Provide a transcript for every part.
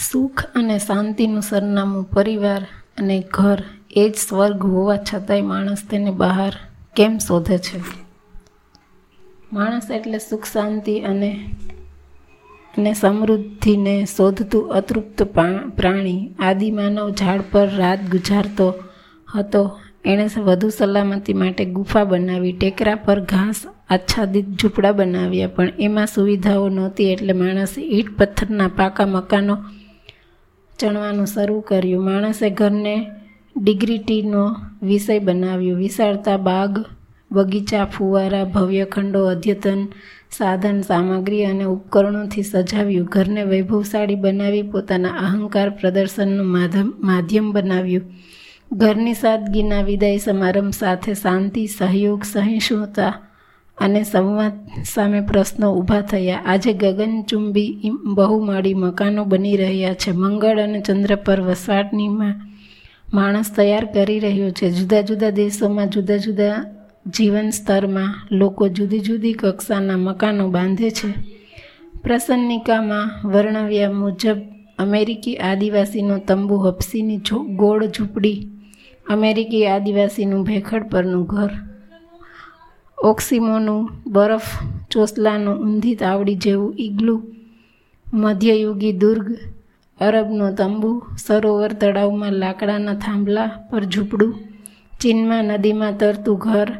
સુખ અને શાંતિનું સરનામું પરિવાર અને ઘર એ જ સ્વર્ગ હોવા છતાંય માણસ તેને બહાર કેમ શોધે છે? માણસ એટલે સુખ, શાંતિ અને અને સમૃદ્ધિને શોધતું અતૃપ્ત પ્રાણી. આદિમાનવ ઝાડ પર રાત ગુજારતો હતો. એણે વધુ સલામતી માટે ગુફા બનાવી, ટેકરા પર ઘાસ આચ્છાદિત ઝૂંપડા બનાવ્યા. પણ એમાં સુવિધાઓ નહોતી એટલે માણસે ઈટ, પથ્થરના પાકા મકાનો ચણવાનું શરૂ કર્યું. માણસે ઘરને ડિગ્રીટીનો વિષય બનાવ્યો. વિશાળતા, બાગ, બગીચા, ફુવારા, ભવ્ય ખંડો, અદ્યતન સાધન, સામગ્રી અને ઉપકરણોથી સજાવ્યું. ઘરને વૈભવશાળી બનાવી પોતાના અહંકાર પ્રદર્શનનું માધ્યમ બનાવ્યું. ઘરની સાદગીના વિદાય સમારંભ સાથે શાંતિ, સહયોગ, સહિષ્ણુતા અને સંવાદ સામે પ્રશ્નો ઊભા થયા. આજે ગગનચુંબી બહુમાળી મકાનો બની રહ્યા છે. મંગળ અને ચંદ્ર પર વસવાટની માણસ તૈયાર કરી રહ્યો છે. જુદા જુદા દેશોમાં, જુદા જુદા જીવન સ્તરમાં લોકો જુદી જુદી કક્ષાના મકાનો બાંધે છે. પ્રસન્નિકામાં વર્ણવ્યા મુજબ, અમેરિકી આદિવાસીનો તંબુ હપસીની ગોળ ઝૂંપડી, અમેરિકી આદિવાસીનું ભેખડ પરનું ઘર ઓક્સિમોનું બરફ ચોસલાનું ઊંધી તાવડી જેવું ઈગલું, મધ્યયુગી દુર્ગ, અરબનો તંબુ, સરોવર તળાવમાં લાકડાના થાંભલા પર ઝૂંપડું, ચીનમાં નદીમાં તરતું ઘર,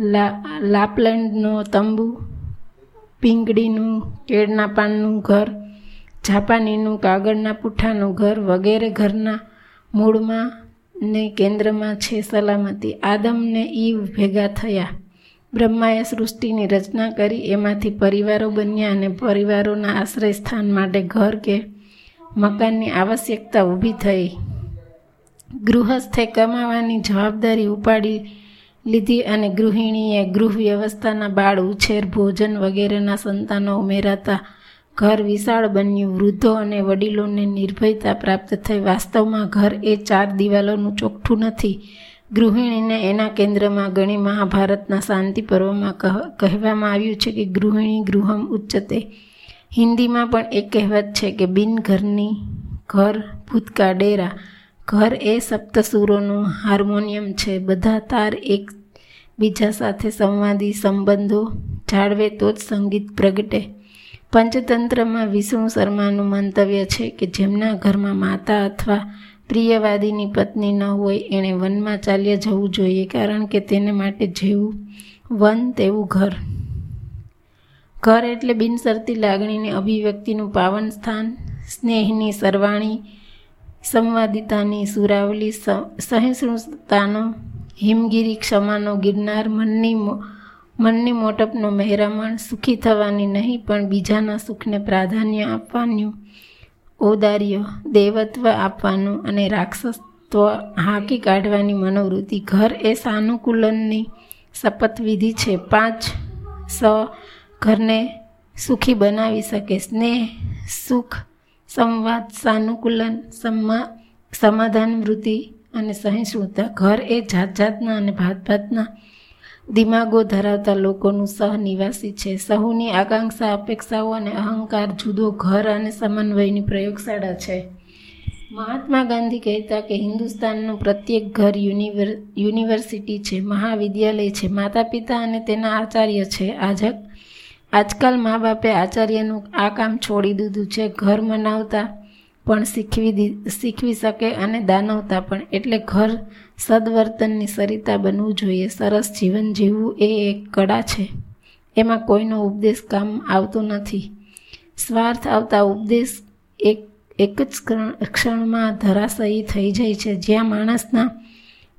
લા, લાપલેન્ડનો તંબુ પીંગડીનું કેળના પાનનું ઘર, જાપાનીનું કાગળના પુઠ્ઠાનું ઘર વગેરે ઘરના મૂળમાં ને કેન્દ્રમાં છે સલામતી. આદમને ઈવ ભેગા થયા. બ્રહ્માએ સૃષ્ટિની રચના કરી, એમાંથી પરિવારો બન્યા અને પરિવારોના આશ્રય સ્થાન માટે ઘર કે મકાનની આવશ્યકતા ઊભી થઈ. ગૃહસ્થે કમાવાની જવાબદારી ઉપાડી લીધી અને ગૃહિણીએ ગૃહ વ્યવસ્થાના બાળ, ઉછેર, ભોજન વગેરેના સંતાનો ઉમેરાતા ઘર વિશાળ બન્યું. વૃદ્ધો અને વડીલોને નિર્ભયતા પ્રાપ્ત થઈ. વાસ્તવમાં ઘર એ ચાર દિવાલોનું ચોખ્ઠું નથી ગૃહિણીને એના કેન્દ્રમાં ગણી મહાભારતના શાંતિ પર્વમાં કહેવામાં આવ્યું છે કે ગૃહિણી ગૃહમ ઉચ્ચતે. હિન્દીમાં પણ એક કહેવત છે કે બિન ઘરની ઘર ભૂતકા ડેરા. ઘર એ સપ્તસુરોનું હાર્મોનિયમ છે. બધા તાર એક બીજા સાથે સંવાદી સંબંધો જાળવે તો જ સંગીત પ્રગટે. પંચતંત્રમાં વિષ્ણુ શર્માનું મંતવ્ય છે કે જેમના ઘરમાં માતા અથવા પ્રિયવાદીની પત્ની ન હોય એણે વનમાં ચાલ્યા જવું જોઈએ કારણ કે તેને માટે જેવું વન તેવું ઘર. ઘર એટલે બિનસરતી લાગણીની અભિવ્યક્તિનું પાવન સ્થાન, સ્નેહની સરવાણી, સંવાદિતાની સુરાવલી સહિષ્ણુતાનો, હિમગીરી ક્ષમાનો ગિરનાર, મનની મનની મોટપનો મહેરામણ, સુખી થવાની નહીં પણ બીજાના સુખને પ્રાધાન્ય આપવાનું ઔદાર્ય, દેવત્વ આપવાનું અને રાક્ષસત્વ હાંકી કાઢવાની મનોવૃત્તિ. ઘર એ સાનુકૂલનની શપથવિધિ છે. પાંચ સ ઘરને સુખી બનાવી શકે. સ્નેહ, સુખ, સંવાદ, સાનુકૂલન, સમા, સમાધાન, વૃત્તિ અને સહિષ્ણુતા. ઘર એ જાત જાતના અને ભાત ભાતના દિમાગો ધરાવતા લોકોનું સહનિવાસી છે. સહુની આકાંક્ષા, અપેક્ષાઓ અને અહંકાર જુદો ઘર અને સમન્વયની પ્રયોગશાળા છે. મહાત્મા ગાંધી કહેતા કે હિન્દુસ્તાનનું પ્રત્યેક ઘર યુનિવર, યુનિવર્સિટી છે, મહાવિદ્યાલય છે માતા પિતા અને તેના આચાર્ય છે. આજ, આજકાલ મા બાપે આચાર્યનું આ કામ છોડી દીધું છે. ઘર મનાવતા પણ શીખવી શીખવી શકે અને દાનવતા પણ. એટલે ઘર સદવર્તનની સરિતા બનવું જોઈએ. સરસ જીવન જીવવું એ એક કળા છે. એમાં કોઈનો ઉપદેશ કામ આવતો નથી. સ્વાર્થ આવતા ઉપદેશ એક એક જ ક્ષણમાં ધરાશયી થઈ જાય છે. જ્યાં માણસના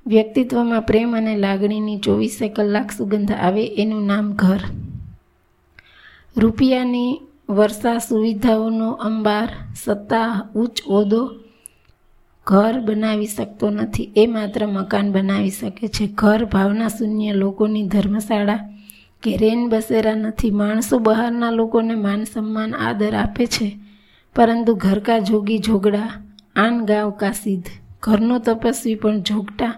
વ્યક્તિત્વમાં પ્રેમ અને લાગણીની ચોવીસે કલાક સુગંધ આવે એનું નામ ઘર. રૂપિયાની વર્ષા સુવિધાઓનો અંબાર, સત્તા, ઉચ્ચ ઓદો ઘર બનાવી શકતો નથી. એ માત્ર મકાન બનાવી શકે છે. ઘર ભાવના શૂન્ય લોકોની ધર્મશાળા કે રેન બસેરા નથી. માણસો બહારના લોકોને માન સન્માન, આદર આપે છે. પરંતુ ઘરકા જોગી જોગડા આન ગાંવ કા સિદ્ધ ઘરનો તપસ્વી પણ જોગટા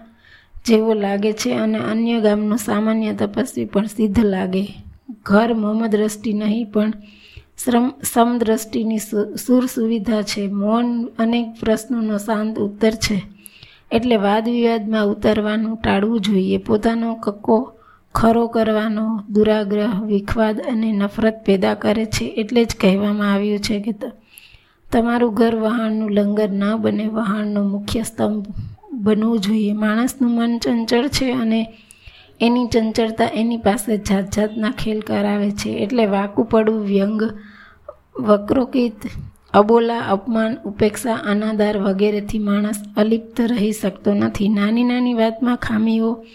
જેવો લાગે છે અને અન્ય ગામનો સામાન્ય તપસ્વી પણ સિદ્ધ લાગે. ઘર મોહમ્મદ રસ્ટી નહીં, પણ શ્રમ, સમદ્રષ્ટિની સુર સુવિધા છે. મૌન અનેક પ્રશ્નોનો શાંત ઉત્તર છે. એટલે વાદ વિવાદમાં ઉતરવાનું ટાળવું જોઈએ. પોતાનો કક્કો ખરો કરવાનો દુરાગ્રહ, વિખવાદ અને નફરત પેદા કરે છે એટલે જ કહેવામાં આવ્યું છે કે તમારું ઘર વહાણનું લંગર ન બને. વહાણનો મુખ્ય સ્તંભ બનવું જોઈએ. માણસનું મન ચંચળ છે અને એની ચંચળતા એની પાસે જાત જાતના ખેલ કરાવે છે. એટલે વાકું પડવું, વ્યંગ વક્રોકિત અબોલા, અપમાન, ઉપેક્ષા અનાદાર વગેરેથી માણસ અલિપ્ત રહી શકતો નથી. નાની નાની વાતમાં ખામીઓ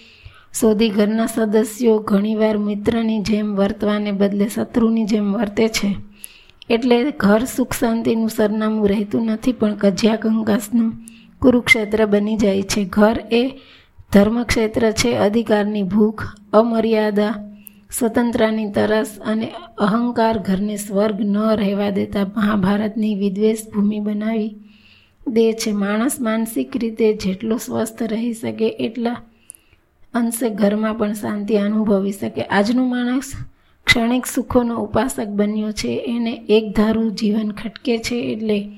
શોધી ઘરના સદસ્યો ઘણીવાર મિત્રની જેમ વર્તવાને બદલે શત્રુની જેમ વર્તે છે. એટલે ઘર સુખ શાંતિનું સરનામું રહેતું નથી, પણ કજિયા કંકાસનું કુરુક્ષેત્ર બની જાય છે. ઘર એ ધર્મક્ષેત્ર છે, અધિકારની ભૂખ, અમર્યાદા સ્વતંત્રતાની તરસ અને અહંકાર ઘરને સ્વર્ગ ન રહેવા દેતા મહાભારતની વિદ્વેષ ભૂમિ બનાવી દે છે. માણસ માનસિક રીતે જેટલો સ્વસ્થ રહી શકે એટલા અંશે ઘરમાં પણ શાંતિ અનુભવી શકે. આજનું માણસ ક્ષણિક સુખોનો ઉપાસક બન્યો છે. એને એકધારું જીવન ખટકે છે એટલે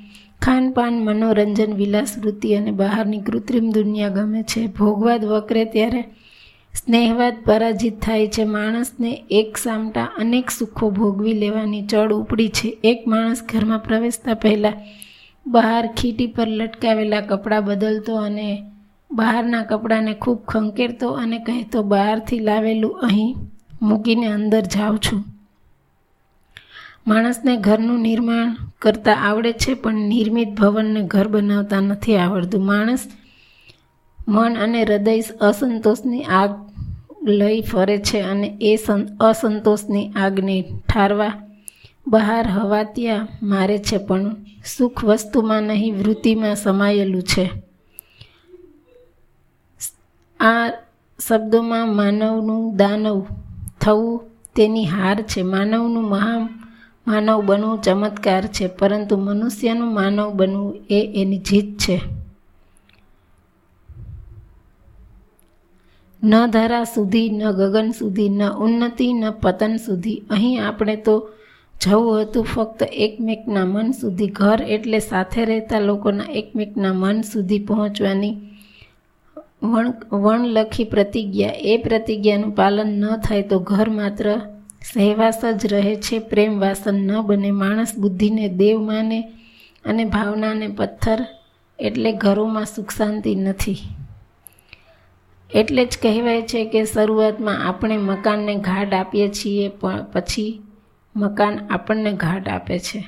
ખાનપાન, મનોરંજન વિલાસ વૃત્તિ અને બહારની કૃત્રિમ દુનિયા ગમે છે. ભોગવાદ વકરે ત્યારે સ્નેહવાદ પરાજિત થાય છે. માણસને એક સામટા અનેક સુખો ભોગવી લેવાની ચડ ઉપડી છે. એક માણસ ઘરમાં પ્રવેશતા પહેલાં બહાર ખીટી પર લટકાવેલા કપડાં બદલતો અને બહારના કપડાને ખૂબ ખંકેરતો અને કહેતો, બહારથી લાવેલું અહીં મૂકીને અંદર જાઉં છું. માણસને ઘરનું નિર્માણ કરતાં આવડે છે, પણ નિર્મિત ભવનને ઘર બનાવતા નથી આવડતું. માણસ મન અને હૃદય અસંતોષની આગ લઈ ફરે છે અને એ અસંતોષની આગને ઠારવા બહાર હવા ત્યાં મારે છે, પણ સુખ વસ્તુમાં નહીં, વૃત્તિમાં સમાયેલું છે. આ શબ્દોમાં માનવનું દાનવ થવું તેની હાર છે. માનવનું મહા માનવ બનવું ચમત્કાર છે, પરંતુ મનુષ્યનું માનવ બનવું એ એની જીત છે. ન ધરા સુધી, ન ગગન સુધી, ન ઉન્નતિ, ન પતન સુધી. અહીં આપણે તો જવું હતું ફક્ત એકમેકના મન સુધી. ઘર એટલે સાથે રહેતા લોકોના એકમેકના મન સુધી પહોંચવાની વણ વણલખી પ્રતિજ્ઞા. એ પ્રતિજ્ઞાનું પાલન ન થાય તો ઘર માત્ર સહેવાસ જ રહે છે, પ્રેમ વાસન ન બને, માણસ બુદ્ધિને દેવ માને અને ભાવનાને પથ્થર એટલે ઘરોમાં સુખ શાંતિ નથી. એટલે જ કહેવાય છે કે શરૂઆતમાં આપણે મકાનને ઘાટ આપીએ છીએ, પણ પછી મકાન આપણને ઘાટ આપે છે.